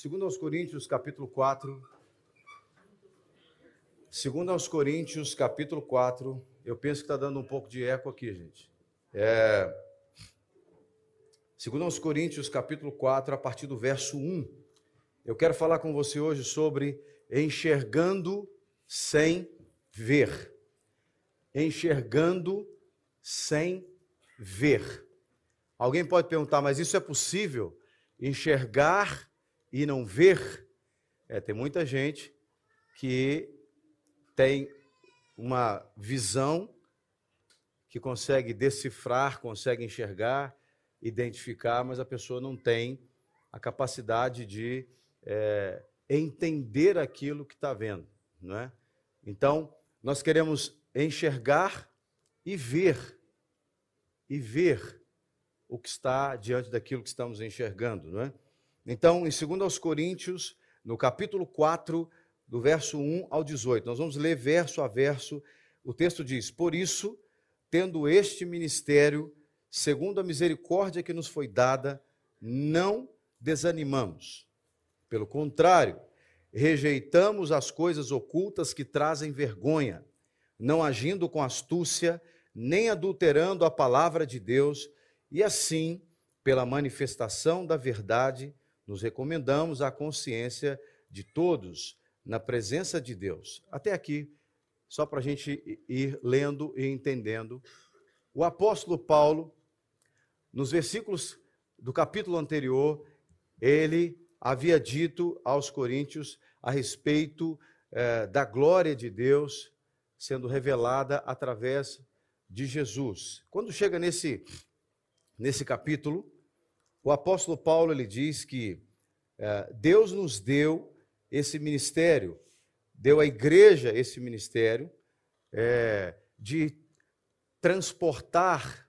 Segundo aos Coríntios, capítulo 4. Segundo aos Coríntios, capítulo 4. Eu penso que está dando um pouco de eco aqui, gente. É... Segundo aos Coríntios, capítulo 4, a partir do verso 1. Eu quero falar com você hoje sobre enxergando sem ver. Enxergando sem ver. Alguém pode perguntar, mas isso é possível? Enxergar e não ver, é, tem muita gente que tem uma visão que consegue decifrar, consegue enxergar, identificar, mas a pessoa não tem a capacidade de é, entender aquilo que está vendo, não é? Então, nós queremos enxergar e ver, e ver o que está diante daquilo que estamos enxergando, não é? Então, em 2 Coríntios, no capítulo 4, do verso 1 ao 18, nós vamos ler verso a verso. O texto diz: Por isso, tendo este ministério, segundo a misericórdia que nos foi dada, não desanimamos. Pelo contrário, rejeitamos as coisas ocultas que trazem vergonha, não agindo com astúcia, nem adulterando a palavra de Deus, e assim, pela manifestação da verdade, nos recomendamos à consciência de todos na presença de Deus. Até aqui, só para a gente ir lendo e entendendo. O apóstolo Paulo, nos versículos do capítulo anterior, ele havia dito aos coríntios a respeito eh, da glória de Deus sendo revelada através de Jesus. Quando chega nesse, nesse capítulo, o apóstolo Paulo ele diz que é, Deus nos deu esse ministério, deu à igreja esse ministério é, de transportar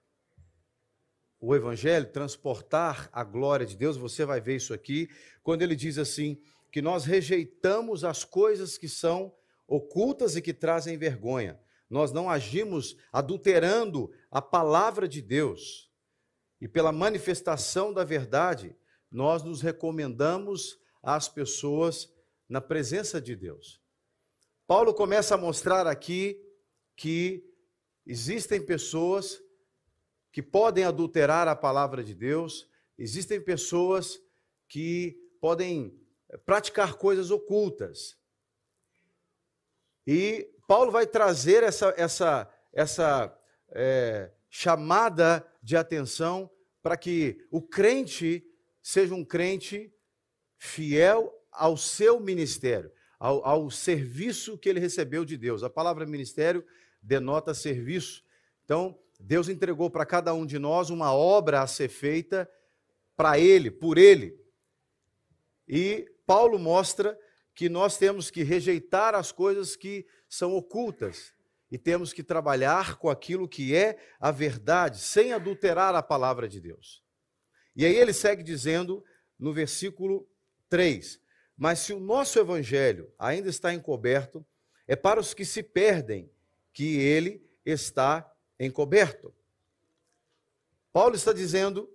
o evangelho, transportar a glória de Deus. Você vai ver isso aqui quando ele diz assim que nós rejeitamos as coisas que são ocultas e que trazem vergonha. Nós não agimos adulterando a palavra de Deus e pela manifestação da verdade, nós nos recomendamos às pessoas na presença de Deus. Paulo começa a mostrar aqui que existem pessoas que podem adulterar a palavra de Deus, existem pessoas que podem praticar coisas ocultas. E Paulo vai trazer essa, essa, essa é, chamada de atenção para que o crente seja um crente fiel ao seu ministério, ao, ao, serviço que ele recebeu de Deus. A palavra ministério denota serviço. Então, Deus entregou para cada um de nós uma obra a ser feita para ele, por ele. E Paulo mostra que nós temos que rejeitar as coisas que são ocultas e temos que trabalhar com aquilo que é a verdade, sem adulterar a palavra de Deus. E aí ele segue dizendo no versículo 3: Mas se o nosso evangelho ainda está encoberto, é para os que se perdem que ele está encoberto. Paulo está dizendo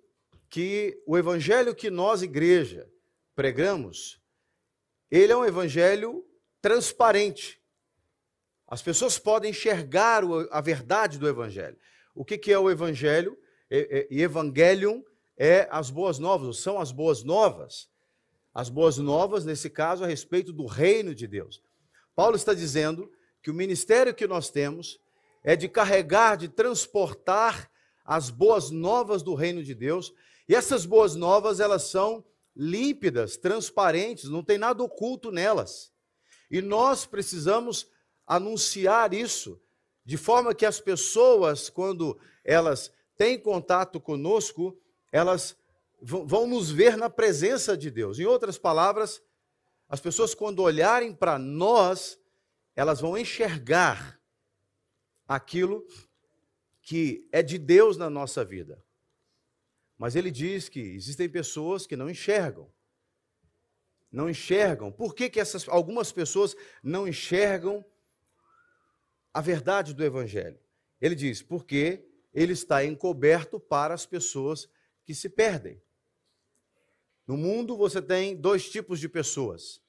que o evangelho que nós, igreja, pregamos, ele é um evangelho transparente. As pessoas podem enxergar a verdade do Evangelho. O que, é o Evangelho? E Evangelium é as boas novas, são as boas novas. As boas novas, nesse caso, a respeito do reino de Deus. Paulo está dizendo que o ministério que nós temos é de carregar, de transportar as boas novas do reino de Deus. E essas boas novas, elas são límpidas, transparentes, não tem nada oculto nelas. E nós precisamos anunciar isso, de forma que as pessoas, quando elas têm contato conosco, elas vão nos ver na presença de Deus. Em outras palavras, as pessoas, quando olharem para nós, elas vão enxergar aquilo que é de Deus na nossa vida. Mas ele diz que existem pessoas que não enxergam. Não enxergam. Por que, que essas, algumas pessoas não enxergam a verdade do Evangelho. Ele diz, porque ele está encoberto para as pessoas que se perdem. No mundo você tem dois tipos de pessoas.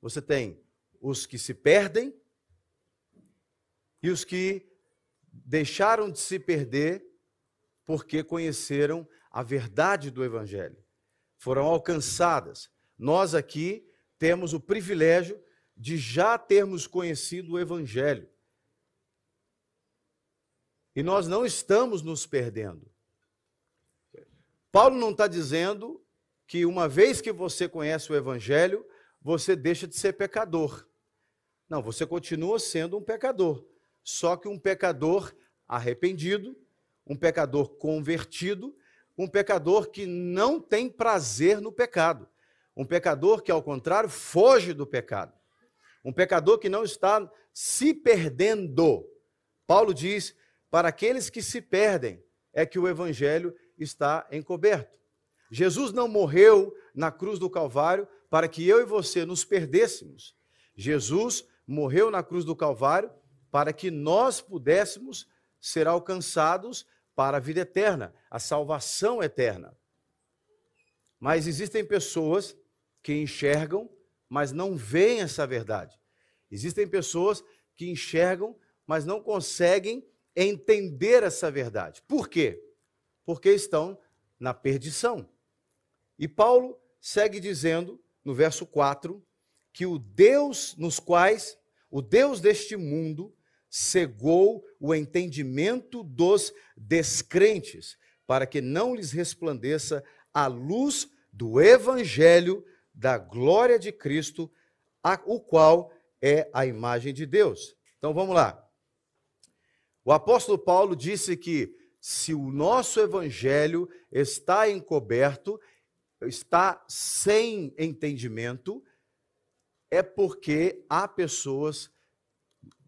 Você tem os que se perdem e os que deixaram de se perder porque conheceram a verdade do Evangelho. Foram alcançadas. Nós aqui temos o privilégio de já termos conhecido o Evangelho. E nós não estamos nos perdendo. Paulo não está dizendo que uma vez que você conhece o Evangelho, você deixa de ser pecador. Não, você continua sendo um pecador. Só que um pecador arrependido, um pecador convertido, um pecador que não tem prazer no pecado. Um pecador que, ao contrário, foge do pecado. Um pecador que não está se perdendo. Paulo diz para aqueles que se perdem, é que o evangelho está encoberto. Jesus não morreu na cruz do Calvário para que eu e você nos perdêssemos. Jesus morreu na cruz do Calvário para que nós pudéssemos ser alcançados para a vida eterna, a salvação eterna. Mas existem pessoas que enxergam, mas não veem essa verdade. Existem pessoas que enxergam, mas não conseguem entender essa verdade. Por quê? Porque estão na perdição. E Paulo segue dizendo, no verso 4, que o Deus nos quais, o Deus deste mundo, cegou o entendimento dos descrentes, para que não lhes resplandeça a luz do evangelho da glória de Cristo, a, o qual é a imagem de Deus. Então vamos lá. O apóstolo Paulo disse que se o nosso evangelho está encoberto, está sem entendimento, é porque há pessoas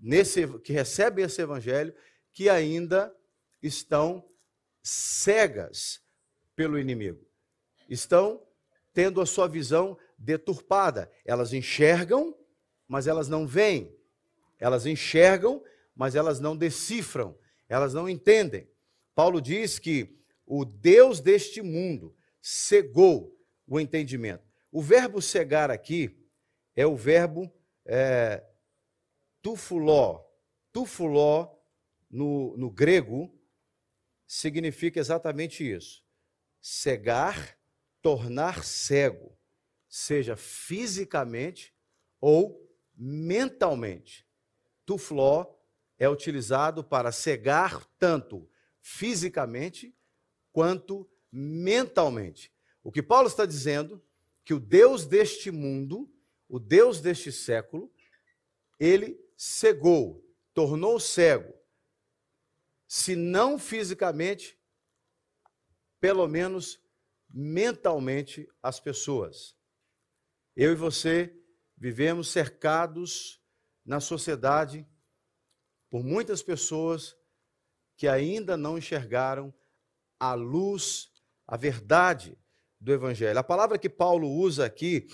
nesse, que recebem esse evangelho que ainda estão cegas pelo inimigo. Estão tendo a sua visão deturpada. Elas enxergam, mas elas não veem. Elas enxergam, mas elas não decifram, elas não entendem. Paulo diz que o Deus deste mundo cegou o entendimento. O verbo cegar aqui é o verbo é, tufuló. Tufuló, no, no grego, significa exatamente isso: cegar, tornar cego, seja fisicamente ou mentalmente. Tufló é utilizado para cegar tanto fisicamente quanto mentalmente. O que Paulo está dizendo que o Deus deste mundo, o Deus deste século, ele cegou, tornou cego, se não fisicamente, pelo menos mentalmente as pessoas. Eu e você vivemos cercados na sociedade por muitas pessoas que ainda não enxergaram a luz, a verdade do Evangelho. A palavra que Paulo usa aqui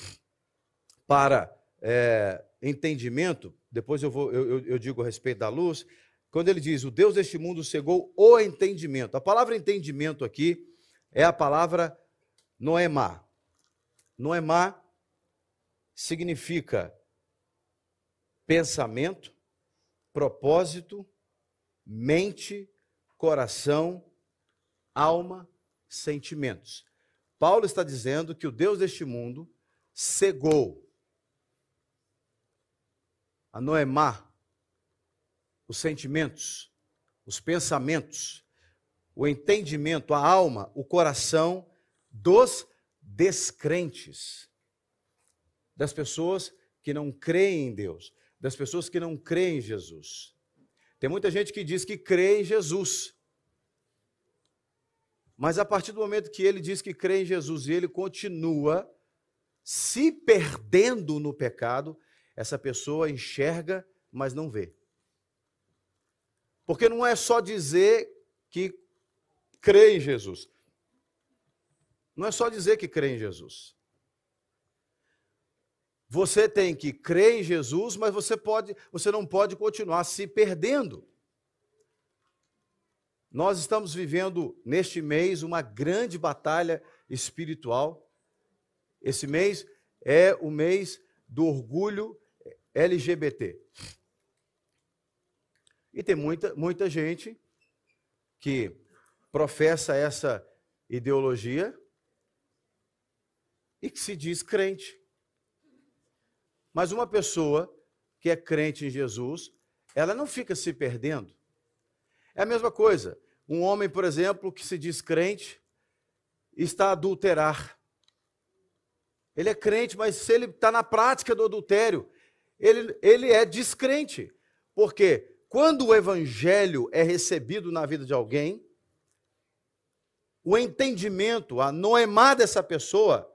para é, entendimento, depois eu, vou, eu, eu digo a respeito da luz, quando ele diz: O Deus deste mundo cegou o entendimento. A palavra entendimento aqui é a palavra noemá. Noemá significa pensamento, propósito, mente, coração, alma, sentimentos. Paulo está dizendo que o Deus deste mundo cegou a Noemá, os sentimentos, os pensamentos, o entendimento, a alma, o coração dos descrentes, das pessoas que não creem em Deus das pessoas que não creem em Jesus. Tem muita gente que diz que crê em Jesus. Mas a partir do momento que ele diz que crê em Jesus e ele continua se perdendo no pecado, essa pessoa enxerga, mas não vê. Porque não é só dizer que crê em Jesus. Não é só dizer que crê em Jesus. Você tem que crer em Jesus, mas você pode, você não pode continuar se perdendo. Nós estamos vivendo neste mês uma grande batalha espiritual Esse mês é o mês do orgulho LGBT. E tem muita, muita gente que professa essa ideologia e que se diz crente. Mas uma pessoa que é crente em Jesus, ela não fica se perdendo. É a mesma coisa. Um homem, por exemplo, que se diz crente, está a adulterar. Ele é crente, mas se ele está na prática do adultério, ele, ele é descrente. Porque quando o evangelho é recebido na vida de alguém, o entendimento, a noemá dessa pessoa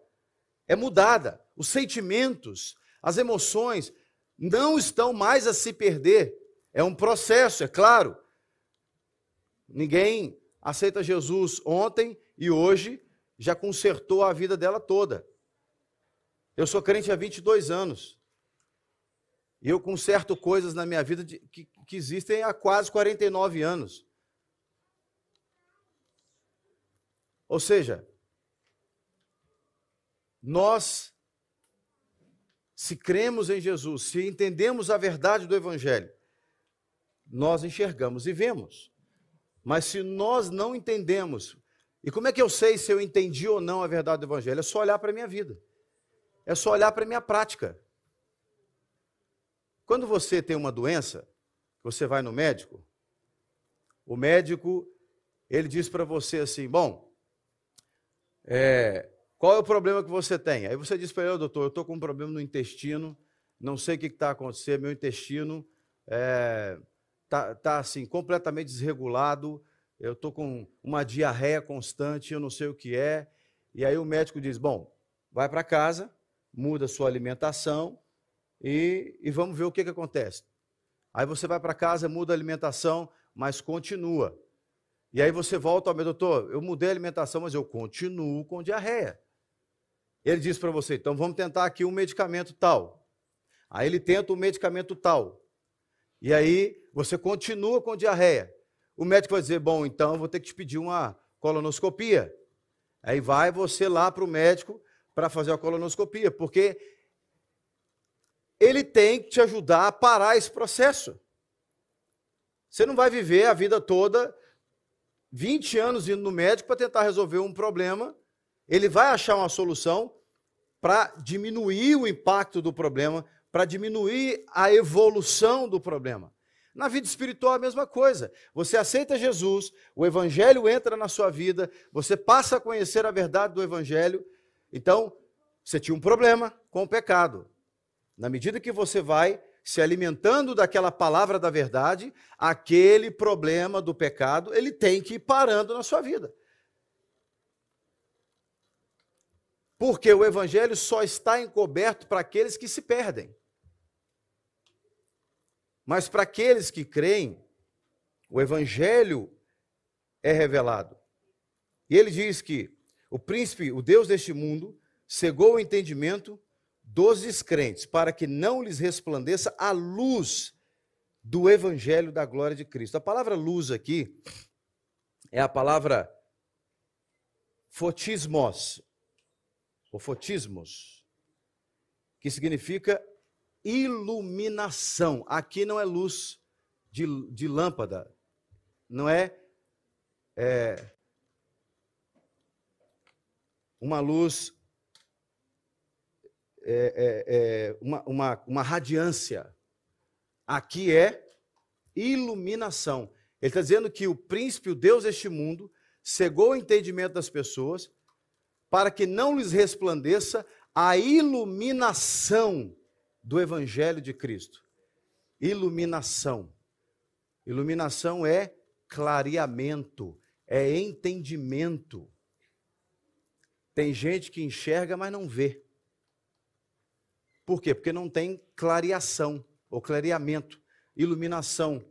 é mudada. Os sentimentos, as emoções não estão mais a se perder. É um processo, é claro. Ninguém aceita Jesus ontem e hoje já consertou a vida dela toda. Eu sou crente há 22 anos. E eu conserto coisas na minha vida de, que, que existem há quase 49 anos. Ou seja, nós, se cremos em Jesus, se entendemos a verdade do Evangelho, nós enxergamos e vemos. Mas se nós não entendemos, e como é que eu sei se eu entendi ou não a verdade do Evangelho? É só olhar para a minha vida, é só olhar para a minha prática. Quando você tem uma doença, você vai no médico, o médico ele diz para você assim: bom, é, qual é o problema que você tem? Aí você diz para ele, doutor, eu estou com um problema no intestino, não sei o que está acontecendo, meu intestino está é, tá, tá, assim, completamente desregulado, eu estou com uma diarreia constante, eu não sei o que é. E aí o médico diz: bom, vai para casa, muda sua alimentação, e, e vamos ver o que, que acontece. Aí você vai para casa, muda a alimentação, mas continua. E aí você volta ao meu doutor, eu mudei a alimentação, mas eu continuo com diarreia. Ele diz para você, então vamos tentar aqui um medicamento tal. Aí ele tenta um medicamento tal. E aí você continua com diarreia. O médico vai dizer, bom, então eu vou ter que te pedir uma colonoscopia. Aí vai você lá para o médico para fazer a colonoscopia, porque ele tem que te ajudar a parar esse processo. Você não vai viver a vida toda, 20 anos indo no médico para tentar resolver um problema. Ele vai achar uma solução para diminuir o impacto do problema, para diminuir a evolução do problema. Na vida espiritual é a mesma coisa. Você aceita Jesus, o evangelho entra na sua vida, você passa a conhecer a verdade do evangelho. Então, você tinha um problema com o pecado. Na medida que você vai se alimentando daquela palavra da verdade, aquele problema do pecado, ele tem que ir parando na sua vida. Porque o evangelho só está encoberto para aqueles que se perdem. Mas para aqueles que creem, o evangelho é revelado. E ele diz que o príncipe, o Deus deste mundo, cegou o entendimento dos descrentes, para que não lhes resplandeça a luz do evangelho da glória de Cristo. A palavra luz aqui é a palavra fotismos, ou fotismos, que significa iluminação. Aqui não é luz de, de lâmpada, não é, é uma luz é, é, é, uma, uma, uma radiância. Aqui é iluminação. Ele está dizendo que o príncipe, o Deus deste mundo, cegou o entendimento das pessoas para que não lhes resplandeça a iluminação do Evangelho de Cristo. Iluminação. Iluminação é clareamento, é entendimento. Tem gente que enxerga, mas não vê. Por quê? Porque não tem clareação, ou clareamento, iluminação.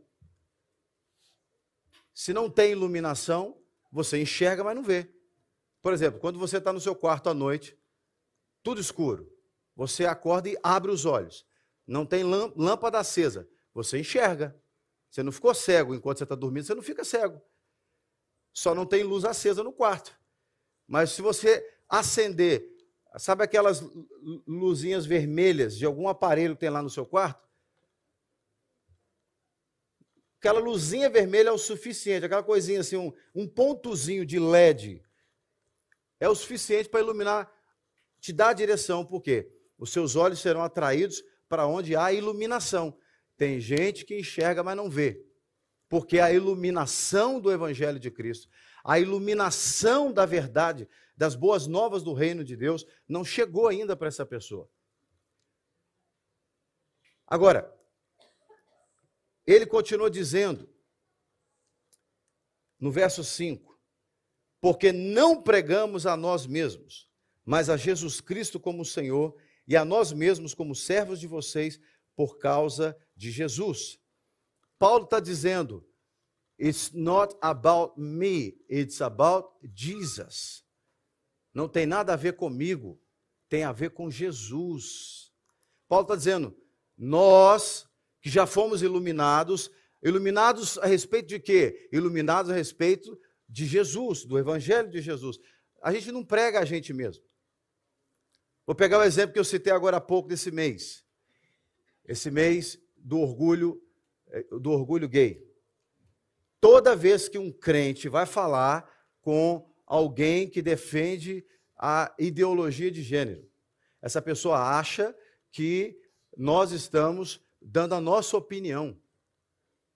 Se não tem iluminação, você enxerga, mas não vê. Por exemplo, quando você está no seu quarto à noite, tudo escuro, você acorda e abre os olhos. Não tem lâmpada acesa, você enxerga. Você não ficou cego enquanto você está dormindo, você não fica cego. Só não tem luz acesa no quarto. Mas se você acender Sabe aquelas luzinhas vermelhas de algum aparelho que tem lá no seu quarto? Aquela luzinha vermelha é o suficiente, aquela coisinha assim, um, um pontozinho de LED é o suficiente para iluminar, te dar a direção, por quê? Os seus olhos serão atraídos para onde há iluminação. Tem gente que enxerga, mas não vê. Porque a iluminação do Evangelho de Cristo, a iluminação da verdade, das boas novas do reino de Deus, não chegou ainda para essa pessoa. Agora, ele continua dizendo, no verso 5: Porque não pregamos a nós mesmos, mas a Jesus Cristo como Senhor e a nós mesmos como servos de vocês por causa de Jesus. Paulo está dizendo: It's not about me, it's about Jesus. Não tem nada a ver comigo, tem a ver com Jesus. Paulo está dizendo: nós que já fomos iluminados, iluminados a respeito de quê? Iluminados a respeito de Jesus, do Evangelho de Jesus. A gente não prega a gente mesmo. Vou pegar o exemplo que eu citei agora há pouco desse mês. Esse mês do orgulho, eh, do orgulho gay. Toda vez que um crente vai falar com alguém que defende a ideologia de gênero, essa pessoa acha que nós estamos dando a nossa opinião.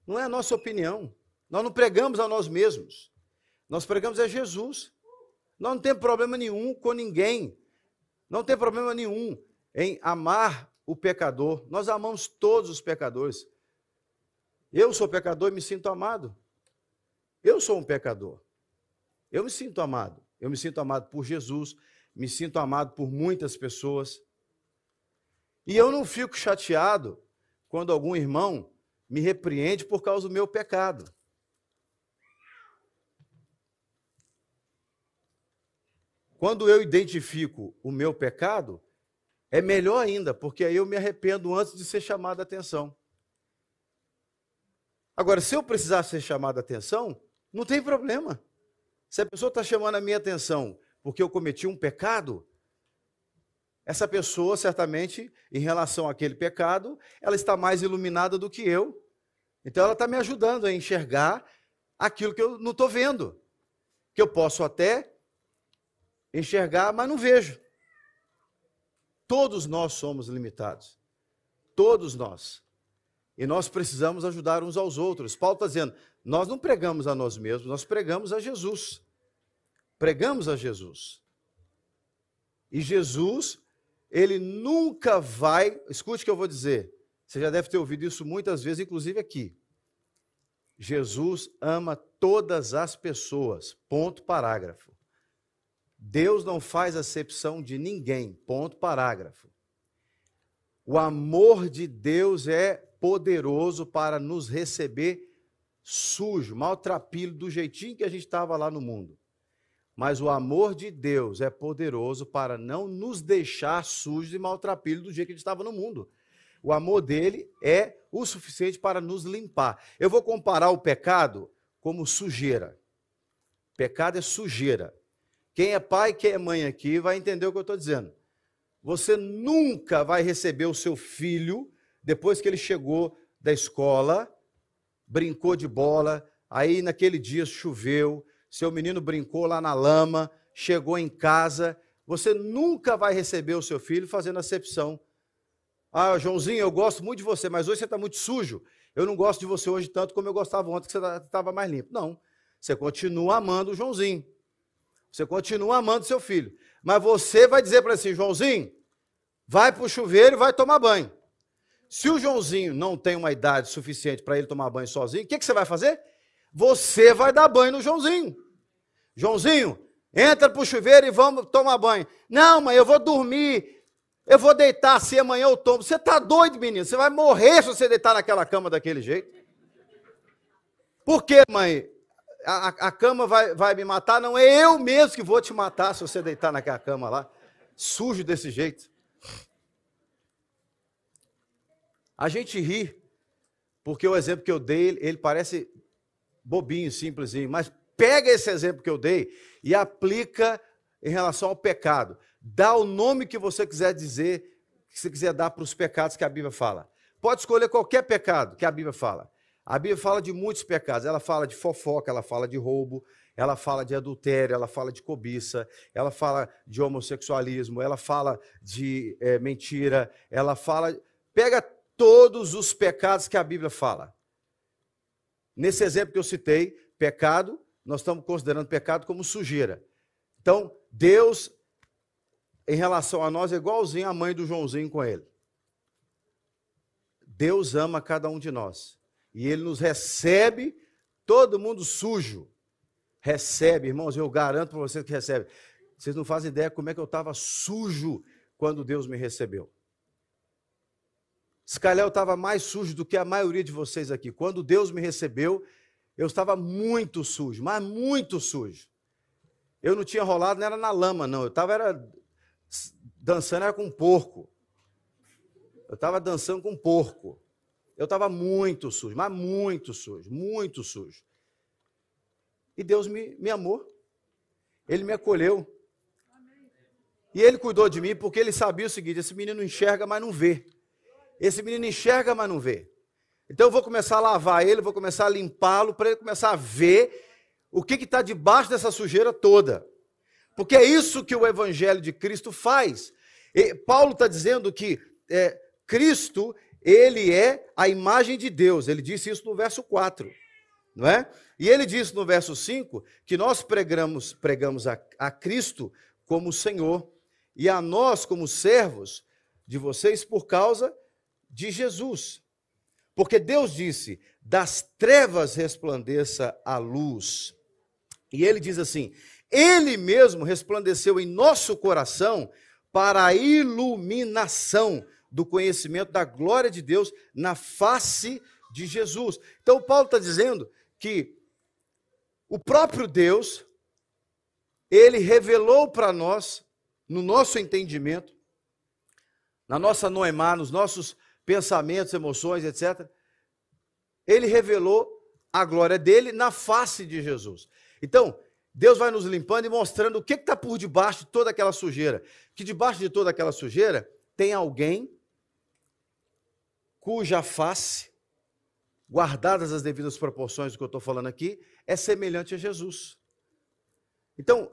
Não é a nossa opinião. Nós não pregamos a nós mesmos. Nós pregamos a Jesus. Nós não temos problema nenhum com ninguém. Não tem problema nenhum em amar o pecador. Nós amamos todos os pecadores. Eu sou pecador e me sinto amado. Eu sou um pecador. Eu me sinto amado. Eu me sinto amado por Jesus, me sinto amado por muitas pessoas. E eu não fico chateado quando algum irmão me repreende por causa do meu pecado. Quando eu identifico o meu pecado, é melhor ainda, porque aí eu me arrependo antes de ser chamado a atenção. Agora, se eu precisar ser chamado a atenção, não tem problema. Se a pessoa está chamando a minha atenção porque eu cometi um pecado, essa pessoa, certamente, em relação àquele pecado, ela está mais iluminada do que eu. Então, ela está me ajudando a enxergar aquilo que eu não estou vendo. Que eu posso até enxergar, mas não vejo. Todos nós somos limitados. Todos nós. E nós precisamos ajudar uns aos outros. Paulo está dizendo: nós não pregamos a nós mesmos, nós pregamos a Jesus. Pregamos a Jesus. E Jesus ele nunca vai. Escute o que eu vou dizer. Você já deve ter ouvido isso muitas vezes, inclusive aqui. Jesus ama todas as pessoas. Ponto parágrafo. Deus não faz acepção de ninguém. Ponto parágrafo. O amor de Deus é poderoso para nos receber sujo, maltrapilho, do jeitinho que a gente estava lá no mundo. Mas o amor de Deus é poderoso para não nos deixar sujos e maltrapilhos do jeito que a gente estava no mundo. O amor dele é o suficiente para nos limpar. Eu vou comparar o pecado como sujeira. Pecado é sujeira. Quem é pai, quem é mãe aqui vai entender o que eu estou dizendo. Você nunca vai receber o seu filho depois que ele chegou da escola, brincou de bola, aí naquele dia choveu, seu menino brincou lá na lama, chegou em casa, você nunca vai receber o seu filho fazendo acepção. Ah, Joãozinho, eu gosto muito de você, mas hoje você está muito sujo. Eu não gosto de você hoje tanto como eu gostava ontem, que você estava mais limpo. Não. Você continua amando o Joãozinho. Você continua amando seu filho. Mas você vai dizer para assim, Joãozinho, vai para o chuveiro e vai tomar banho. Se o Joãozinho não tem uma idade suficiente para ele tomar banho sozinho, o que, que você vai fazer? Você vai dar banho no Joãozinho. Joãozinho, entra para o chuveiro e vamos tomar banho. Não, mãe, eu vou dormir. Eu vou deitar assim, amanhã eu tomo. Você está doido, menino? Você vai morrer se você deitar naquela cama daquele jeito. Por quê, mãe? A, a, cama vai, vai me matar? Não, é eu mesmo que vou te matar se você deitar naquela cama lá, sujo desse jeito. A gente ri, porque o exemplo que eu dei, ele parece bobinho, simplesinho, mas pega esse exemplo que eu dei e aplica em relação ao pecado. dá o nome que você quiser dizer, que você quiser dar para os pecados que a Bíblia fala. Pode escolher qualquer pecado que a Bíblia fala. A Bíblia fala de muitos pecados. Ela fala de fofoca, ela fala de roubo, ela fala de adultério, ela fala de cobiça, ela fala de homossexualismo, ela fala de é, mentira, ela fala. Pega todos os pecados que a Bíblia fala. Nesse exemplo que eu citei, pecado, nós estamos considerando pecado como sujeira. Então, Deus, em relação a nós, é igualzinho a mãe do Joãozinho com ele. Deus ama cada um de nós. E ele nos recebe, todo mundo sujo. Recebe, irmãos, eu garanto para vocês que recebe. Vocês não fazem ideia como é que eu estava sujo quando Deus me recebeu. Se calhar eu estava mais sujo do que a maioria de vocês aqui. Quando Deus me recebeu, eu estava muito sujo, mas muito sujo. Eu não tinha rolado, não era na lama, não. Eu estava era dançando era com porco. Eu estava dançando com porco. Eu estava muito sujo, mas muito sujo, muito sujo. E Deus me, me amou. Ele me acolheu. E ele cuidou de mim porque ele sabia o seguinte: esse menino enxerga, mas não vê. Esse menino enxerga, mas não vê. Então eu vou começar a lavar ele, vou começar a limpá-lo, para ele começar a ver o que está debaixo dessa sujeira toda. Porque é isso que o Evangelho de Cristo faz. E Paulo está dizendo que é, Cristo, ele é a imagem de Deus. Ele disse isso no verso 4. Não é? E ele disse no verso 5 que nós pregamos, pregamos a, a Cristo como Senhor e a nós como servos de vocês por causa de Jesus. Porque Deus disse: das trevas resplandeça a luz. E ele diz assim: Ele mesmo resplandeceu em nosso coração para a iluminação do conhecimento da glória de Deus na face de Jesus. Então, Paulo está dizendo que o próprio Deus, ele revelou para nós, no nosso entendimento, na nossa noemá, nos nossos pensamentos, emoções, etc. Ele revelou a glória dele na face de Jesus. Então, Deus vai nos limpando e mostrando o que está por debaixo de toda aquela sujeira. Que debaixo de toda aquela sujeira tem alguém cuja face, guardadas as devidas proporções do que eu estou falando aqui, é semelhante a Jesus. Então,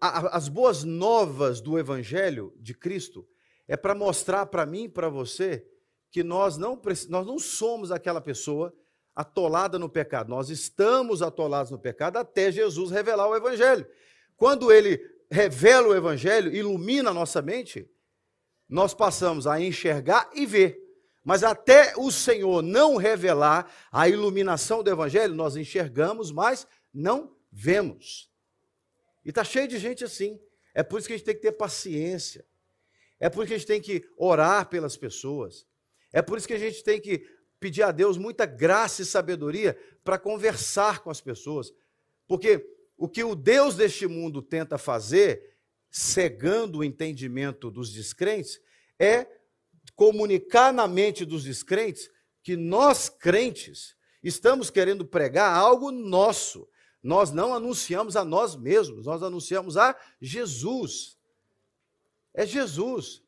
as boas novas do Evangelho de Cristo é para mostrar para mim e para você que nós não, nós não somos aquela pessoa atolada no pecado. Nós estamos atolados no pecado até Jesus revelar o Evangelho. Quando ele revela o Evangelho, ilumina a nossa mente, nós passamos a enxergar e ver. Mas até o Senhor não revelar a iluminação do Evangelho, nós enxergamos, mas não vemos. E está cheio de gente assim. É por isso que a gente tem que ter paciência. É por isso que a gente tem que orar pelas pessoas. É por isso que a gente tem que pedir a Deus muita graça e sabedoria para conversar com as pessoas. Porque o que o Deus deste mundo tenta fazer, cegando o entendimento dos descrentes, é comunicar na mente dos descrentes que nós, crentes, estamos querendo pregar algo nosso. Nós não anunciamos a nós mesmos, nós anunciamos a Jesus. É Jesus.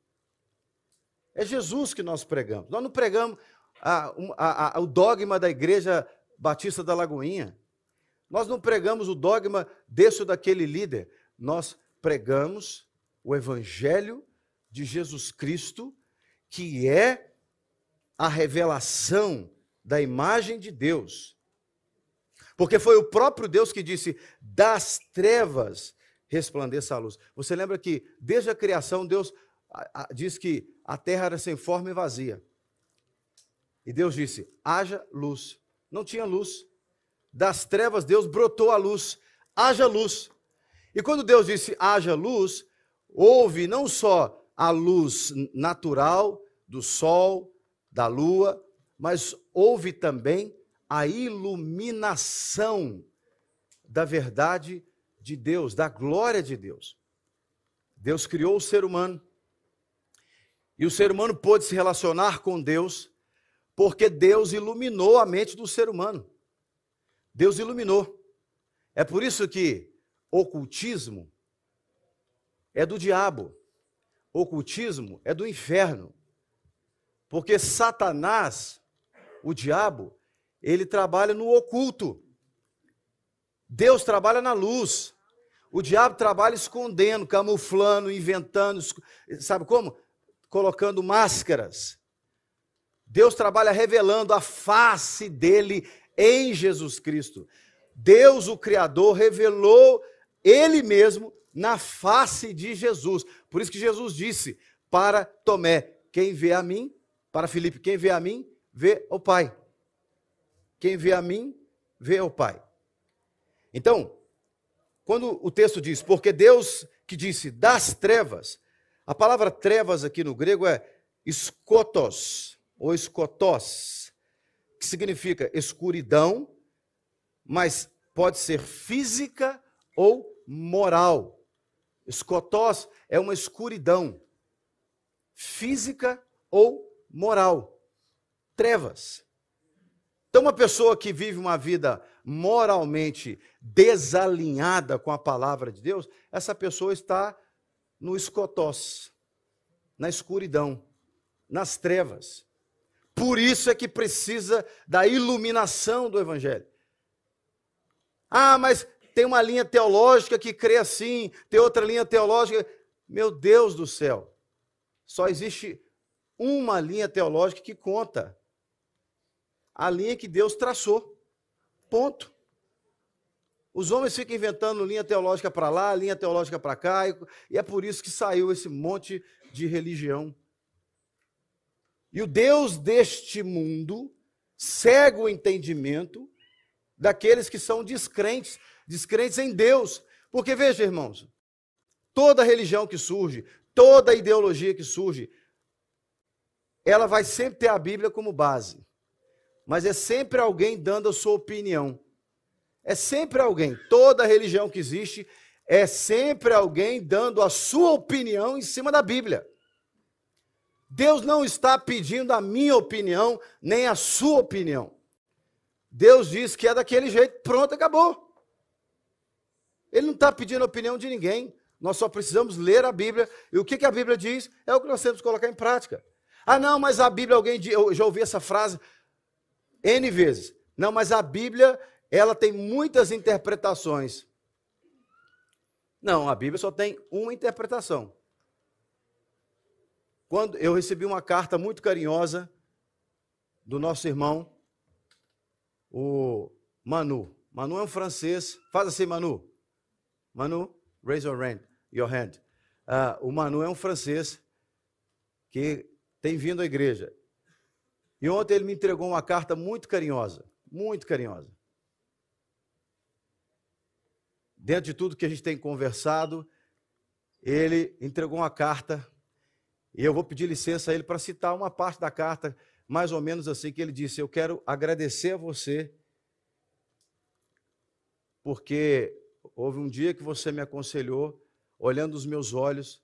É Jesus que nós pregamos. Nós não pregamos a, a, a, o dogma da Igreja Batista da Lagoinha. Nós não pregamos o dogma desse ou daquele líder. Nós pregamos o Evangelho de Jesus Cristo, que é a revelação da imagem de Deus. Porque foi o próprio Deus que disse: das trevas resplandeça a luz. Você lembra que desde a criação Deus diz que a terra era sem forma e vazia. E Deus disse: haja luz. Não tinha luz. Das trevas Deus brotou a luz. Haja luz. E quando Deus disse haja luz, houve não só a luz natural do sol, da lua, mas houve também a iluminação da verdade de Deus, da glória de Deus. Deus criou o ser humano. E o ser humano pôde se relacionar com Deus, porque Deus iluminou a mente do ser humano. Deus iluminou. É por isso que ocultismo é do diabo. Ocultismo é do inferno. Porque Satanás, o diabo, ele trabalha no oculto. Deus trabalha na luz. O diabo trabalha escondendo, camuflando, inventando, sabe como? Colocando máscaras. Deus trabalha revelando a face dele em Jesus Cristo. Deus, o Criador, revelou ele mesmo na face de Jesus. Por isso que Jesus disse para Tomé: Quem vê a mim, para Filipe, quem vê a mim, vê o Pai. Quem vê a mim, vê o Pai. Então, quando o texto diz, porque Deus que disse das trevas, a palavra trevas aqui no grego é escotos, ou escotós, que significa escuridão, mas pode ser física ou moral. Escotós é uma escuridão física ou moral. Trevas. Então, uma pessoa que vive uma vida moralmente desalinhada com a palavra de Deus, essa pessoa está no escotós, na escuridão, nas trevas. Por isso é que precisa da iluminação do Evangelho. Ah, mas tem uma linha teológica que crê assim, tem outra linha teológica. Meu Deus do céu, só existe uma linha teológica que conta a linha que Deus traçou. Ponto. Os homens ficam inventando linha teológica para lá, linha teológica para cá, e é por isso que saiu esse monte de religião. E o Deus deste mundo cega o entendimento daqueles que são descrentes, descrentes em Deus. Porque veja, irmãos, toda religião que surge, toda ideologia que surge, ela vai sempre ter a Bíblia como base mas é sempre alguém dando a sua opinião. É sempre alguém. Toda religião que existe é sempre alguém dando a sua opinião em cima da Bíblia. Deus não está pedindo a minha opinião, nem a sua opinião. Deus diz que é daquele jeito, pronto, acabou. Ele não está pedindo a opinião de ninguém. Nós só precisamos ler a Bíblia. E o que, que a Bíblia diz é o que nós temos que colocar em prática. Ah, não, mas a Bíblia, alguém, eu já ouvi essa frase, N vezes. Não, mas a Bíblia, ela tem muitas interpretações. Não, a Bíblia só tem uma interpretação. Quando eu recebi uma carta muito carinhosa do nosso irmão, o Manu. Manu é um francês. Faz assim, Manu. Manu, raise your hand. Your hand. Uh, o Manu é um francês que tem vindo à igreja. E ontem ele me entregou uma carta muito carinhosa, muito carinhosa. Dentro de tudo que a gente tem conversado, ele entregou uma carta, e eu vou pedir licença a ele para citar uma parte da carta, mais ou menos assim, que ele disse: Eu quero agradecer a você, porque houve um dia que você me aconselhou, olhando os meus olhos,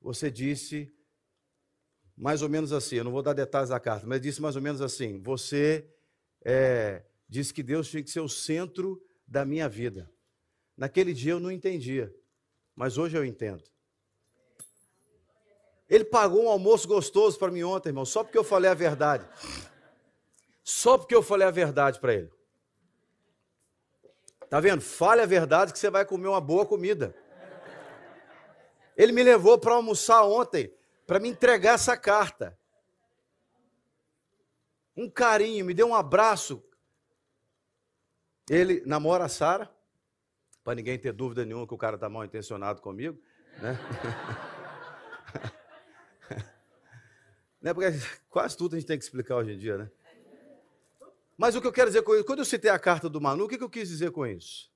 você disse mais ou menos assim, eu não vou dar detalhes da carta, mas disse mais ou menos assim: Você é, disse que Deus tinha que ser o centro da minha vida. Naquele dia eu não entendia, mas hoje eu entendo. Ele pagou um almoço gostoso para mim ontem, irmão, só porque eu falei a verdade. Só porque eu falei a verdade para ele. Tá vendo? Fale a verdade que você vai comer uma boa comida. Ele me levou para almoçar ontem para me entregar essa carta. Um carinho, me deu um abraço. Ele namora a Sara, para ninguém ter dúvida nenhuma que o cara está mal intencionado comigo, né? né? Porque quase tudo a gente tem que explicar hoje em dia, né? Mas o que eu quero dizer com isso, quando eu citei a carta do Manu, o que eu quis dizer com isso?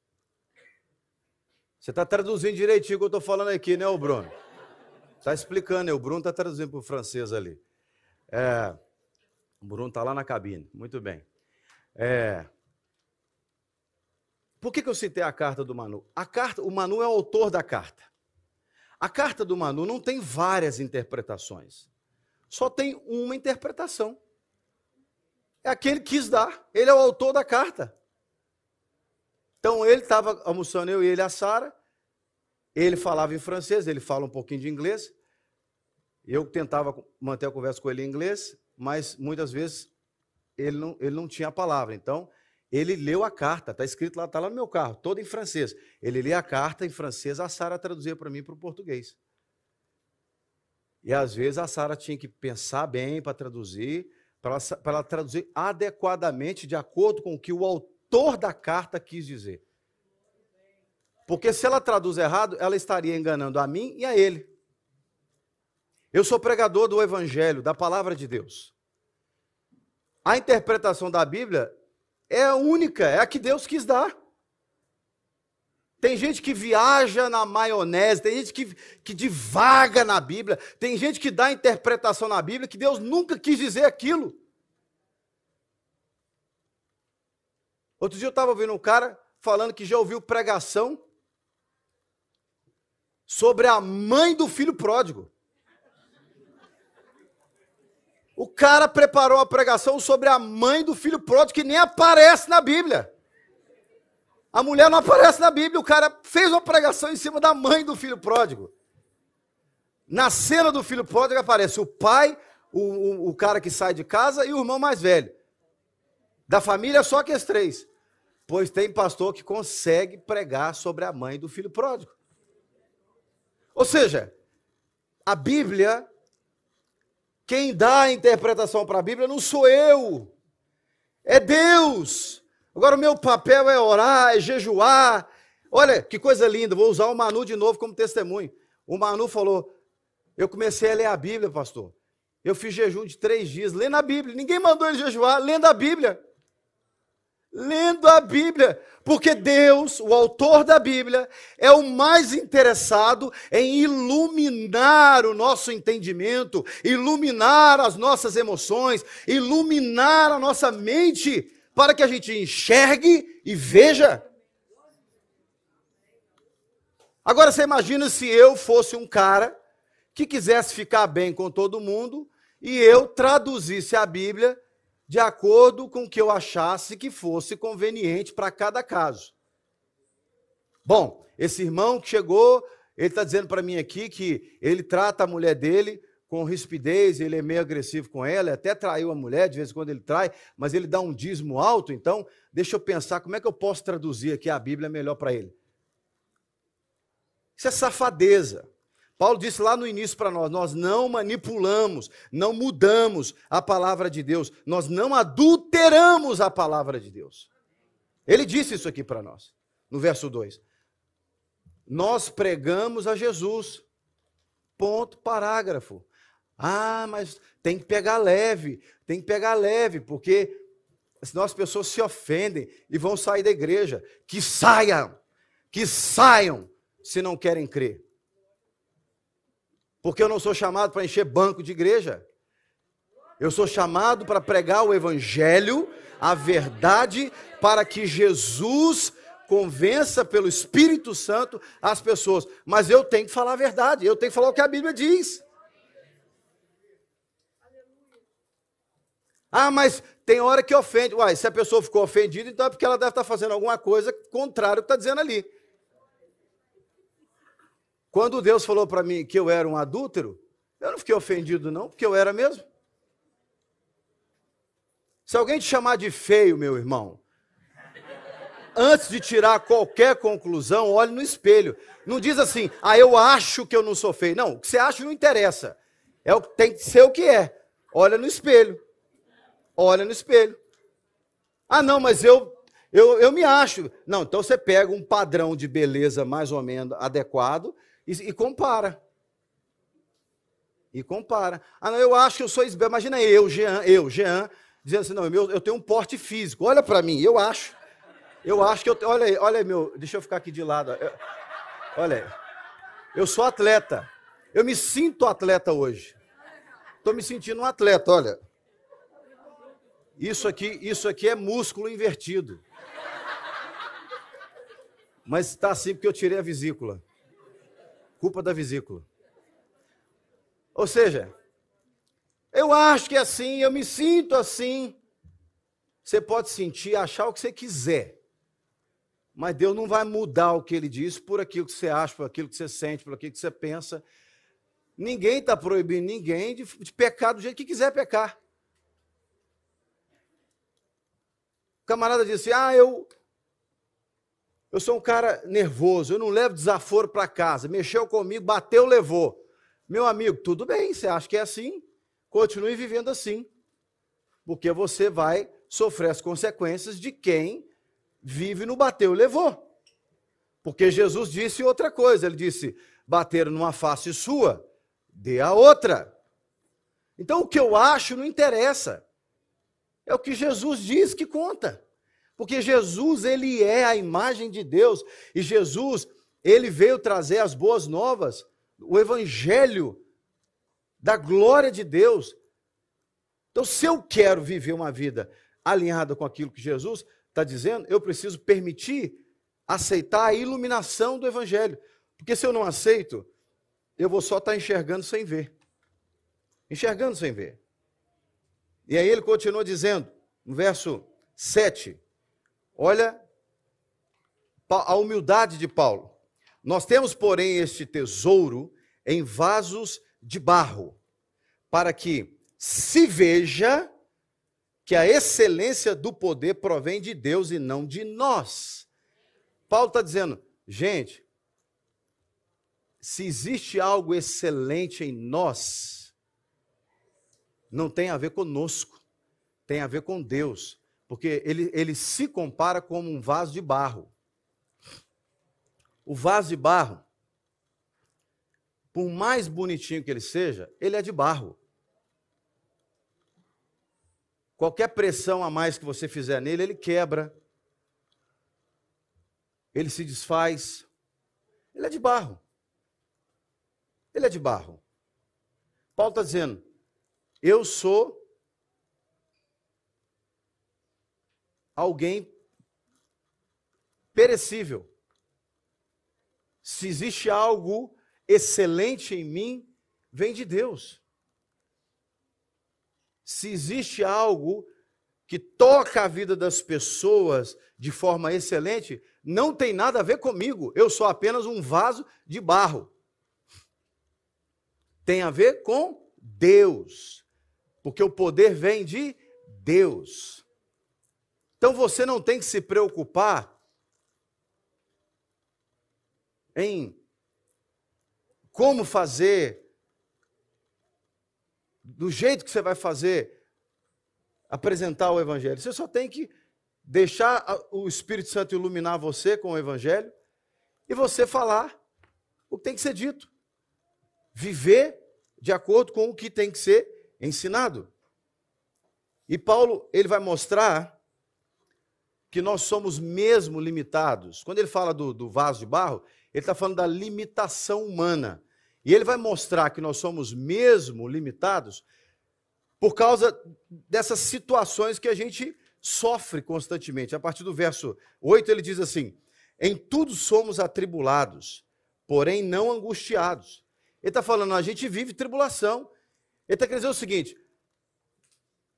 Você está traduzindo direitinho o que eu estou falando aqui, né, o Bruno? Está explicando, né? o Bruno está traduzindo para o francês ali. É, o Bruno está lá na cabine. Muito bem. É, por que, que eu citei a carta do Manu? A carta, o Manu é o autor da carta. A carta do Manu não tem várias interpretações. Só tem uma interpretação. É aquele que quis dar. Ele é o autor da carta. Então ele estava almoçando, eu e ele, a Sara. Ele falava em francês, ele fala um pouquinho de inglês. Eu tentava manter a conversa com ele em inglês, mas muitas vezes ele não, ele não tinha a palavra. Então, ele leu a carta, está escrito lá, está lá no meu carro, toda em francês. Ele lia a carta em francês, a Sara traduzia para mim para o português. E às vezes a Sara tinha que pensar bem para traduzir, para traduzir adequadamente, de acordo com o que o autor da carta quis dizer. Porque se ela traduz errado, ela estaria enganando a mim e a ele. Eu sou pregador do Evangelho, da palavra de Deus. A interpretação da Bíblia é a única, é a que Deus quis dar. Tem gente que viaja na maionese, tem gente que, que divaga na Bíblia, tem gente que dá interpretação na Bíblia que Deus nunca quis dizer aquilo. Outro dia eu estava ouvindo um cara falando que já ouviu pregação sobre a mãe do filho pródigo. O cara preparou a pregação sobre a mãe do filho pródigo que nem aparece na Bíblia. A mulher não aparece na Bíblia, o cara fez uma pregação em cima da mãe do filho pródigo. Na cena do filho pródigo aparece o pai, o, o, o cara que sai de casa e o irmão mais velho. Da família, só que os três. Pois tem pastor que consegue pregar sobre a mãe do filho pródigo. Ou seja, a Bíblia, quem dá a interpretação para a Bíblia não sou eu, é Deus. Agora, o meu papel é orar, é jejuar. Olha que coisa linda, vou usar o Manu de novo como testemunho. O Manu falou: Eu comecei a ler a Bíblia, pastor. Eu fiz jejum de três dias, lendo a Bíblia. Ninguém mandou ele jejuar, lendo a Bíblia lendo a Bíblia, porque Deus, o autor da Bíblia, é o mais interessado em iluminar o nosso entendimento, iluminar as nossas emoções, iluminar a nossa mente, para que a gente enxergue e veja. Agora você imagina se eu fosse um cara que quisesse ficar bem com todo mundo e eu traduzisse a Bíblia de acordo com o que eu achasse que fosse conveniente para cada caso. Bom, esse irmão que chegou, ele está dizendo para mim aqui que ele trata a mulher dele com rispidez, ele é meio agressivo com ela, até traiu a mulher, de vez em quando ele trai, mas ele dá um dízimo alto, então deixa eu pensar como é que eu posso traduzir aqui a Bíblia melhor para ele. Isso é safadeza. Paulo disse lá no início para nós: nós não manipulamos, não mudamos a palavra de Deus, nós não adulteramos a palavra de Deus. Ele disse isso aqui para nós, no verso 2. Nós pregamos a Jesus. Ponto, parágrafo. Ah, mas tem que pegar leve, tem que pegar leve, porque senão as pessoas se ofendem e vão sair da igreja. Que saiam, que saiam, se não querem crer. Porque eu não sou chamado para encher banco de igreja. Eu sou chamado para pregar o evangelho, a verdade, para que Jesus convença pelo Espírito Santo as pessoas. Mas eu tenho que falar a verdade, eu tenho que falar o que a Bíblia diz. Ah, mas tem hora que ofende. Uai, se a pessoa ficou ofendida, então é porque ela deve estar fazendo alguma coisa contrária ao que está dizendo ali. Quando Deus falou para mim que eu era um adúltero, eu não fiquei ofendido, não, porque eu era mesmo. Se alguém te chamar de feio, meu irmão, antes de tirar qualquer conclusão, olhe no espelho. Não diz assim, ah, eu acho que eu não sou feio. Não, o que você acha não interessa. É o, tem que ser o que é. Olha no espelho. Olha no espelho. Ah, não, mas eu, eu, eu me acho. Não, então você pega um padrão de beleza mais ou menos adequado e, e compara. E compara. Ah, não, eu acho que eu sou esbelto. Imagina eu, Jean, eu, Jean, dizendo assim, não, eu, eu tenho um porte físico. Olha para mim, eu acho. Eu acho que eu. Olha aí, olha aí, meu. Deixa eu ficar aqui de lado. Eu, olha aí. Eu sou atleta. Eu me sinto atleta hoje. Estou me sentindo um atleta, olha. Isso aqui, isso aqui é músculo invertido. Mas está assim porque eu tirei a vesícula culpa da vesícula. Ou seja, eu acho que é assim, eu me sinto assim. Você pode sentir, achar o que você quiser. Mas Deus não vai mudar o que ele diz por aquilo que você acha, por aquilo que você sente, por aquilo que você pensa. Ninguém está proibindo ninguém de, de pecar do jeito que quiser pecar. O camarada disse: Ah, eu, eu sou um cara nervoso, eu não levo desaforo para casa. Mexeu comigo, bateu, levou. Meu amigo, tudo bem, você acha que é assim? Continue vivendo assim. Porque você vai sofrer as consequências de quem vive no bateu, levou. Porque Jesus disse outra coisa, ele disse: bater numa face sua, dê a outra. Então o que eu acho não interessa. É o que Jesus diz que conta. Porque Jesus, ele é a imagem de Deus e Jesus, ele veio trazer as boas novas, o evangelho da glória de Deus. Então, se eu quero viver uma vida alinhada com aquilo que Jesus está dizendo, eu preciso permitir aceitar a iluminação do evangelho. Porque se eu não aceito, eu vou só estar tá enxergando sem ver. Enxergando sem ver. E aí ele continua dizendo, no verso 7, olha a humildade de Paulo. Nós temos, porém, este tesouro em vasos de barro, para que se veja que a excelência do poder provém de Deus e não de nós. Paulo está dizendo, gente, se existe algo excelente em nós, não tem a ver conosco, tem a ver com Deus, porque ele, ele se compara como um vaso de barro. O vaso de barro, por mais bonitinho que ele seja, ele é de barro. Qualquer pressão a mais que você fizer nele, ele quebra. Ele se desfaz. Ele é de barro. Ele é de barro. Paulo está dizendo: eu sou alguém perecível. Se existe algo excelente em mim, vem de Deus. Se existe algo que toca a vida das pessoas de forma excelente, não tem nada a ver comigo. Eu sou apenas um vaso de barro tem a ver com Deus, porque o poder vem de Deus. Então você não tem que se preocupar em como fazer, do jeito que você vai fazer, apresentar o Evangelho. Você só tem que deixar o Espírito Santo iluminar você com o Evangelho e você falar o que tem que ser dito viver de acordo com o que tem que ser ensinado. E Paulo, ele vai mostrar que nós somos mesmo limitados. Quando ele fala do, do vaso de barro, ele está falando da limitação humana. E ele vai mostrar que nós somos mesmo limitados por causa dessas situações que a gente sofre constantemente. A partir do verso 8, ele diz assim: Em tudo somos atribulados, porém não angustiados ele está falando, a gente vive tribulação. Ele está querendo dizer o seguinte: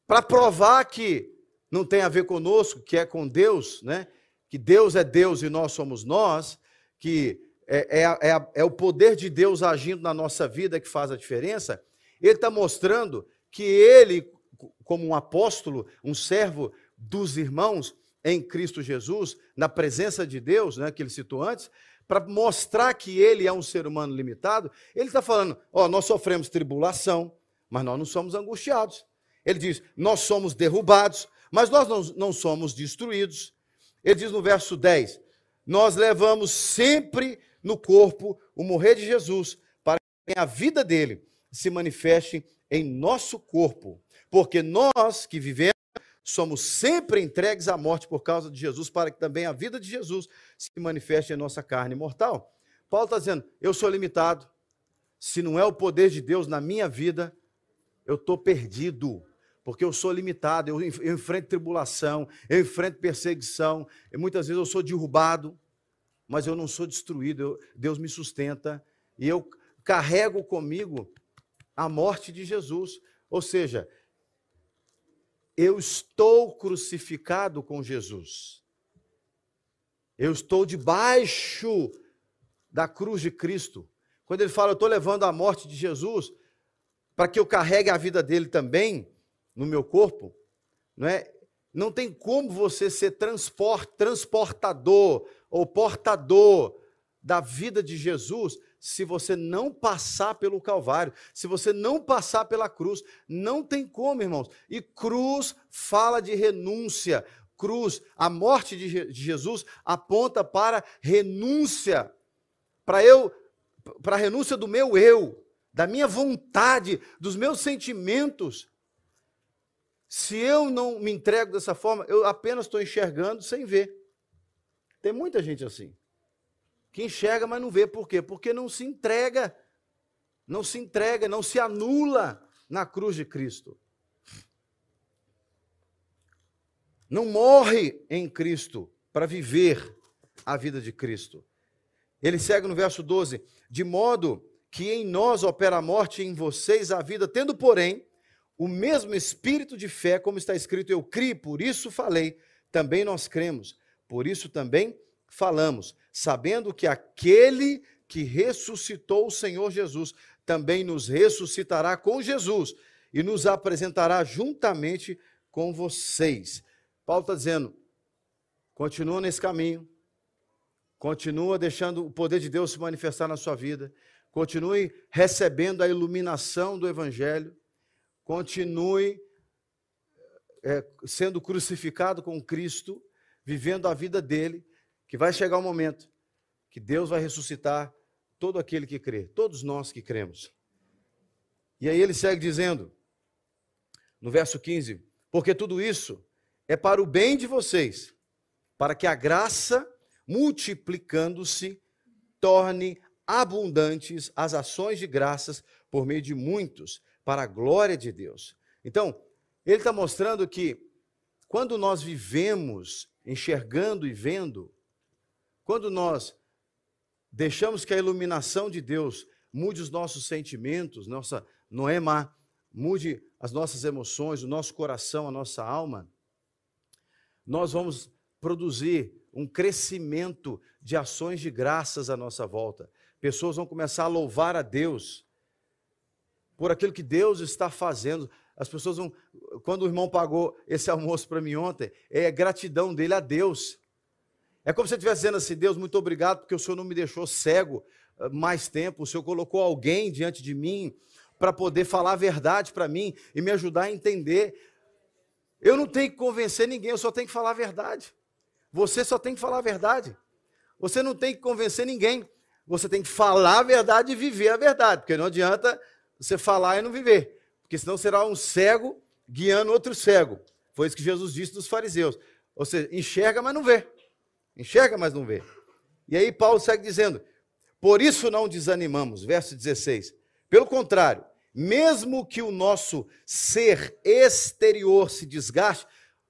para provar que não tem a ver conosco, que é com Deus, né? que Deus é Deus e nós somos nós, que é, é, é, é o poder de Deus agindo na nossa vida que faz a diferença, ele está mostrando que ele, como um apóstolo, um servo dos irmãos em Cristo Jesus, na presença de Deus, né, que ele citou antes, para mostrar que ele é um ser humano limitado, ele está falando: ó, nós sofremos tribulação, mas nós não somos angustiados. Ele diz: nós somos derrubados, mas nós não, não somos destruídos. Ele diz no verso 10: nós levamos sempre no corpo o morrer de Jesus, para que a vida dele se manifeste em nosso corpo. Porque nós que vivemos somos sempre entregues à morte por causa de Jesus, para que também a vida de Jesus se manifeste em nossa carne mortal. Paulo está dizendo: eu sou limitado. Se não é o poder de Deus na minha vida, eu estou perdido, porque eu sou limitado. Eu, enfrento tribulação, eu enfrento perseguição, e muitas vezes eu sou derrubado, mas eu não sou destruído. Eu, Deus me sustenta e eu carrego comigo a morte de Jesus. Ou seja, eu estou crucificado com Jesus. Eu estou debaixo da cruz de Cristo. Quando ele fala, eu estou levando a morte de Jesus para que eu carregue a vida dele também no meu corpo, não é? Não tem como você ser transport, transportador ou portador da vida de Jesus se você não passar pelo Calvário, se você não passar pela cruz. Não tem como, irmãos. E cruz fala de renúncia. Cruz, a morte de Jesus aponta para renúncia. Para eu, para a renúncia do meu eu, da minha vontade, dos meus sentimentos. Se eu não me entrego dessa forma, eu apenas estou enxergando sem ver. Tem muita gente assim que enxerga, mas não vê. Por quê? Porque não se entrega, não se entrega, não se anula na cruz de Cristo. Não morre em Cristo para viver a vida de Cristo. Ele segue no verso 12: de modo que em nós opera a morte e em vocês a vida, tendo, porém, o mesmo espírito de fé, como está escrito, eu criei, por isso falei, também nós cremos, por isso também falamos, sabendo que aquele que ressuscitou o Senhor Jesus também nos ressuscitará com Jesus e nos apresentará juntamente com vocês. Paulo está dizendo: continua nesse caminho, continua deixando o poder de Deus se manifestar na sua vida, continue recebendo a iluminação do Evangelho, continue é, sendo crucificado com Cristo, vivendo a vida dele que vai chegar o um momento que Deus vai ressuscitar todo aquele que crê, todos nós que cremos. E aí ele segue dizendo, no verso 15: Porque tudo isso é para o bem de vocês, para que a graça, multiplicando-se, torne abundantes as ações de graças por meio de muitos, para a glória de Deus. Então, ele está mostrando que quando nós vivemos enxergando e vendo, quando nós deixamos que a iluminação de Deus mude os nossos sentimentos, nossa noema, mude as nossas emoções, o nosso coração, a nossa alma, nós vamos produzir um crescimento de ações de graças à nossa volta. Pessoas vão começar a louvar a Deus por aquilo que Deus está fazendo. As pessoas vão, quando o irmão pagou esse almoço para mim ontem, é gratidão dele a Deus. É como se você estivesse dizendo assim: Deus, muito obrigado porque o Senhor não me deixou cego ah, mais tempo, o Senhor colocou alguém diante de mim para poder falar a verdade para mim e me ajudar a entender. Eu não tenho que convencer ninguém, eu só tenho que falar a verdade. Você só tem que falar a verdade. Você não tem que convencer ninguém. Você tem que falar a verdade e viver a verdade, porque não adianta você falar e não viver, porque senão será um cego guiando outro cego. Foi isso que Jesus disse dos fariseus. Ou seja, enxerga, mas não vê. Enxerga, mas não vê. E aí Paulo segue dizendo: Por isso não desanimamos, verso 16. Pelo contrário, mesmo que o nosso ser exterior se desgaste,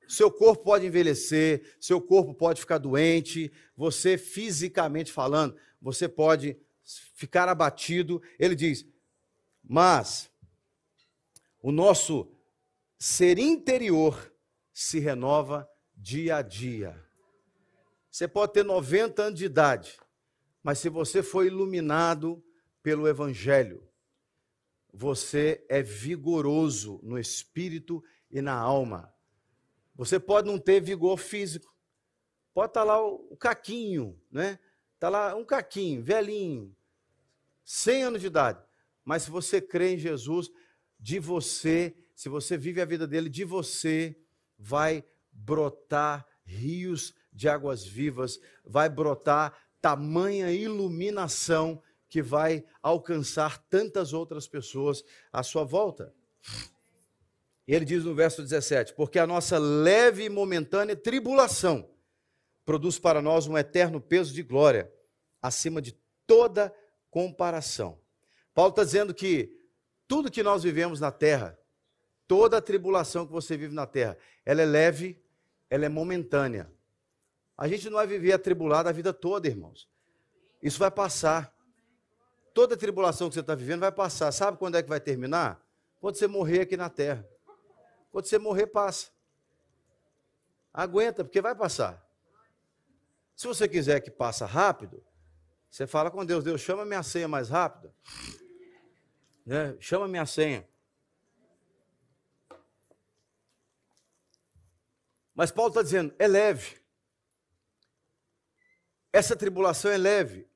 seu corpo pode envelhecer, seu corpo pode ficar doente, você fisicamente falando, você pode ficar abatido. Ele diz: Mas o nosso ser interior se renova dia a dia. Você pode ter 90 anos de idade, mas se você foi iluminado pelo Evangelho, você é vigoroso no espírito e na alma. Você pode não ter vigor físico. Pode estar lá o, caquinho, né? Está lá um caquinho, velhinho, 100 anos de idade. Mas se você crê em Jesus, de você, se você vive a vida dele, de você vai brotar rios de águas vivas, vai brotar tamanha iluminação que vai alcançar tantas outras pessoas à sua volta. E ele diz no verso 17: Porque a nossa leve e momentânea tribulação produz para nós um eterno peso de glória, acima de toda comparação. Paulo está dizendo que tudo que nós vivemos na terra, toda a tribulação que você vive na terra, ela é leve, ela é momentânea. A gente não vai viver atribulado a vida toda, irmãos. Isso vai passar. Toda a tribulação que você está vivendo vai passar. Sabe quando é que vai terminar? Quando você morrer aqui na terra. Quando você morrer, passa. Aguenta, porque vai passar. Se você quiser que passa rápido, você fala com Deus, Deus, chama minha senha mais rápida. Né? Chama minha senha. Mas Paulo está dizendo, é leve. Essa tribulação é leve,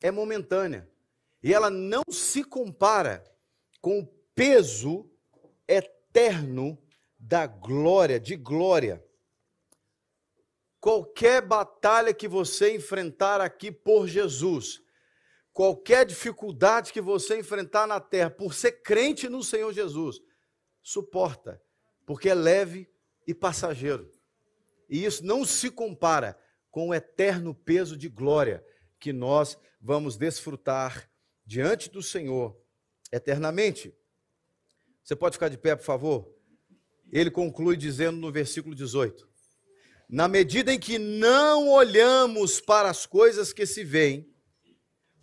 é momentânea. E ela não se compara com o peso eterno da glória, de glória. Qualquer batalha que você enfrentar aqui por Jesus, qualquer dificuldade que você enfrentar na terra, por ser crente no Senhor Jesus, suporta, porque é leve e passageiro. E isso não se compara com o eterno peso de glória que nós vamos desfrutar diante do Senhor eternamente. Você pode ficar de pé, por favor? Ele conclui dizendo no versículo 18: Na medida em que não olhamos para as coisas que se veem,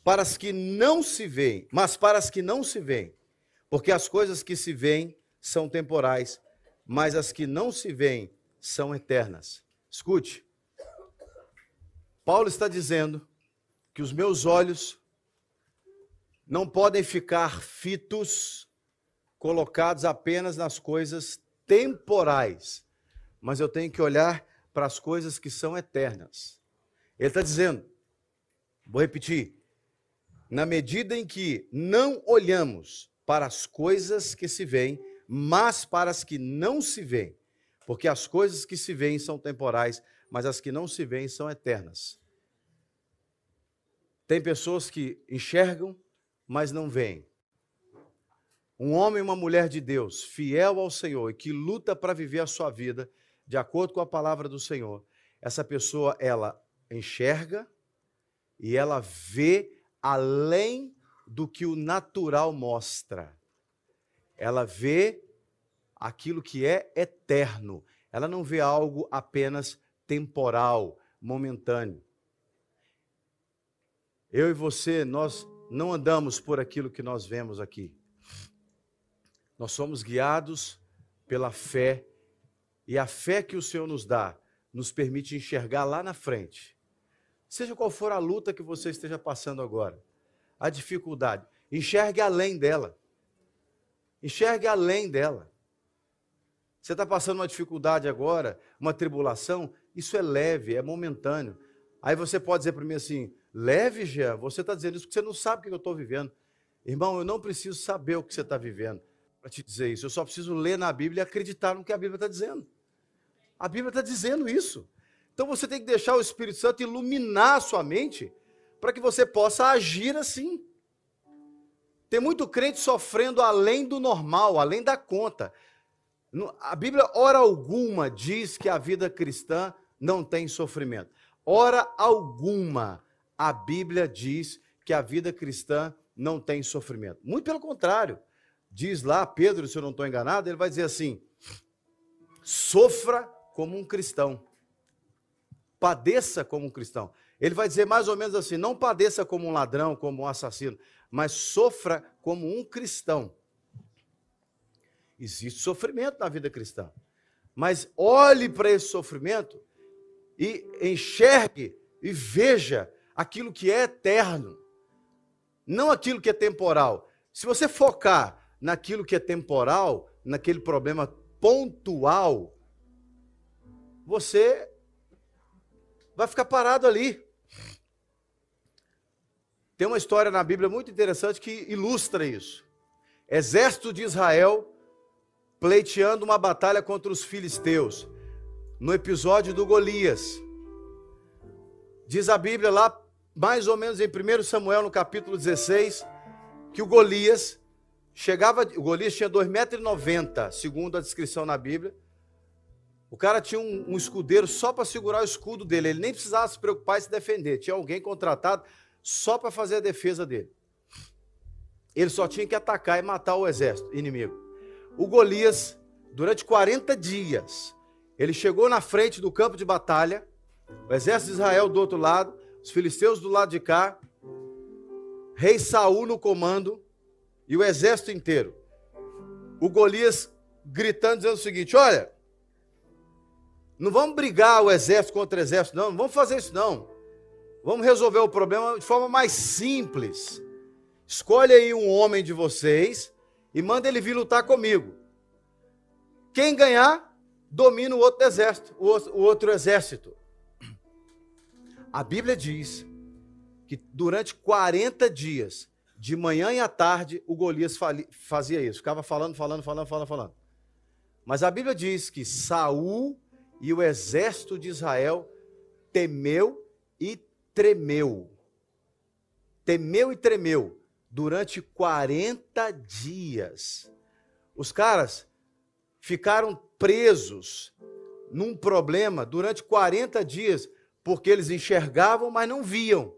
para as que não se veem, mas para as que não se veem, porque as coisas que se veem são temporais, mas as que não se veem são eternas. Escute, Paulo está dizendo que os meus olhos não podem ficar fitos, colocados apenas nas coisas temporais, mas eu tenho que olhar para as coisas que são eternas. Ele está dizendo, vou repetir, na medida em que não olhamos para as coisas que se veem, mas para as que não se veem, porque as coisas que se veem são temporais, mas as que não se veem são eternas. Tem pessoas que enxergam, mas não veem. Um homem e uma mulher de Deus, fiel ao Senhor e que luta para viver a sua vida de acordo com a palavra do Senhor, essa pessoa ela enxerga e ela vê além do que o natural mostra. Ela vê aquilo que é eterno. Ela não vê algo apenas temporal, momentâneo. Eu e você, nós não andamos por aquilo que nós vemos aqui. Nós somos guiados pela fé, e a fé que o Senhor nos dá nos permite enxergar lá na frente. Seja qual for a luta que você esteja passando agora, a dificuldade, enxergue além dela. Enxergue além dela. Você está passando uma dificuldade agora, uma tribulação, isso é leve, é momentâneo. Aí você pode dizer para mim assim: leve, Jean, você está dizendo isso porque você não sabe o que eu estou vivendo. Irmão, eu não preciso saber o que você está vivendo para te dizer isso. Eu só preciso ler na Bíblia e acreditar no que a Bíblia está dizendo. A Bíblia está dizendo isso. Então você tem que deixar o Espírito Santo iluminar a sua mente para que você possa agir assim. Tem muito crente sofrendo além do normal, além da conta. A Bíblia, hora alguma, diz que a vida cristã não tem sofrimento. Hora alguma, a Bíblia diz que a vida cristã não tem sofrimento. Muito pelo contrário. Diz lá, Pedro, se eu não estou enganado, ele vai dizer assim: sofra como um cristão. Padeça como um cristão. Ele vai dizer mais ou menos assim: não padeça como um ladrão, como um assassino, mas sofra como um cristão. Existe sofrimento na vida cristã. Mas olhe para esse sofrimento e enxergue e veja aquilo que é eterno, não aquilo que é temporal. Se você focar naquilo que é temporal, naquele problema pontual, você vai ficar parado ali. Tem uma história na Bíblia muito interessante que ilustra isso. Exército de Israel pleiteando uma batalha contra os filisteus, no episódio do Golias. Diz a Bíblia lá, mais ou menos em 1 Samuel, no capítulo 16, que o Golias chegava, o Golias tinha 2,90m, segundo a descrição na Bíblia. O cara tinha um, um escudeiro só para segurar o escudo dele, ele nem precisava se preocupar em se defender, tinha alguém contratado só para fazer a defesa dele. Ele só tinha que atacar e matar o exército inimigo. O Golias, durante 40 dias, ele chegou na frente do campo de batalha, o exército de Israel do outro lado, os filisteus do lado de cá, rei Saul no comando e o exército inteiro. O Golias gritando, dizendo o seguinte: Olha, não vamos brigar o exército contra o exército, não, não vamos fazer isso, não. Vamos resolver o problema de forma mais simples. Escolhe aí um homem de vocês e manda ele vir lutar comigo. Quem ganhar, domina o outro exército, o outro exército. A Bíblia diz que durante 40 dias, de manhã e à tarde, o Golias fazia isso. Ficava falando, falando, falando, falando, falando. Mas a Bíblia diz que Saul e o exército de Israel temeu e tremeu. Temeu e tremeu durante 40 dias. Os caras ficaram presos num problema durante 40 dias, porque eles enxergavam, mas não viam.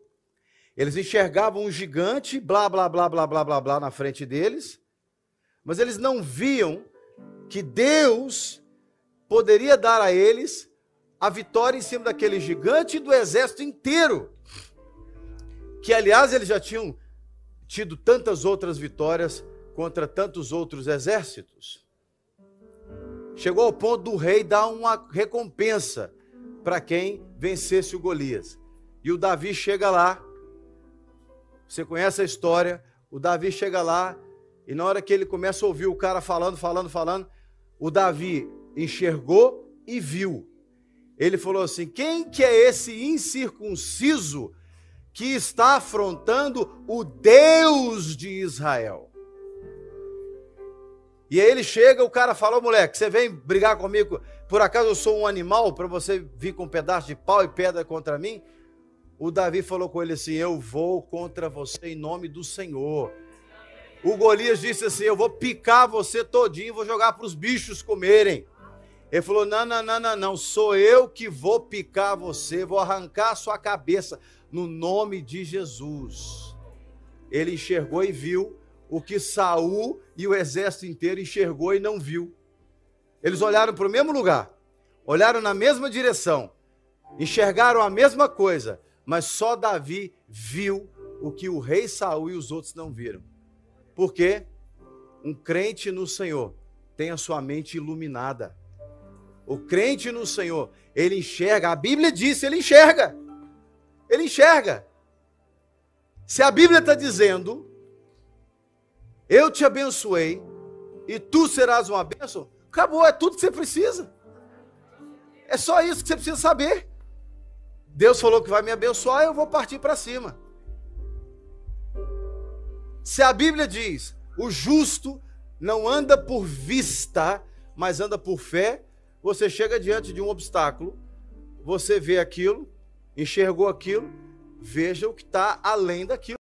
Eles enxergavam um gigante, blá, blá, blá, blá, blá, blá, blá, na frente deles, mas eles não viam que Deus poderia dar a eles a vitória em cima daquele gigante e do exército inteiro. Que, aliás, eles já tinham tido tantas outras vitórias contra tantos outros exércitos. Chegou ao ponto do rei dar uma recompensa para quem vencesse o Golias. E o Davi chega lá você conhece a história. O Davi chega lá e na hora que ele começa a ouvir o cara falando, falando, falando, o Davi enxergou e viu. Ele falou assim: "Quem que é esse incircunciso que está afrontando o Deus de Israel?" E aí ele chega, o cara falou: "Moleque, você vem brigar comigo? Por acaso eu sou um animal para você vir com um pedaço de pau e pedra contra mim?" O Davi falou com ele assim: Eu vou contra você em nome do Senhor. O Golias disse assim: Eu vou picar você todinho, vou jogar para os bichos comerem. Ele falou: Não, não, não, não, não, sou eu que vou picar você, vou arrancar a sua cabeça no nome de Jesus. Ele enxergou e viu o que Saul e o exército inteiro enxergou e não viu. Eles olharam para o mesmo lugar, olharam na mesma direção, enxergaram a mesma coisa, mas só Davi viu o que o rei Saul e os outros não viram. Porque um crente no Senhor tem a sua mente iluminada. O crente no Senhor, ele enxerga, a Bíblia diz, ele enxerga. Ele enxerga. Se a Bíblia está dizendo, eu te abençoei e tu serás uma bênção, acabou, é tudo que você precisa. É só isso que você precisa saber. Deus falou que vai me abençoar, eu vou partir para cima. Se a Bíblia diz, o justo não anda por vista, mas anda por fé, você chega diante de um obstáculo, você vê aquilo, enxergou aquilo, veja o que está além daquilo.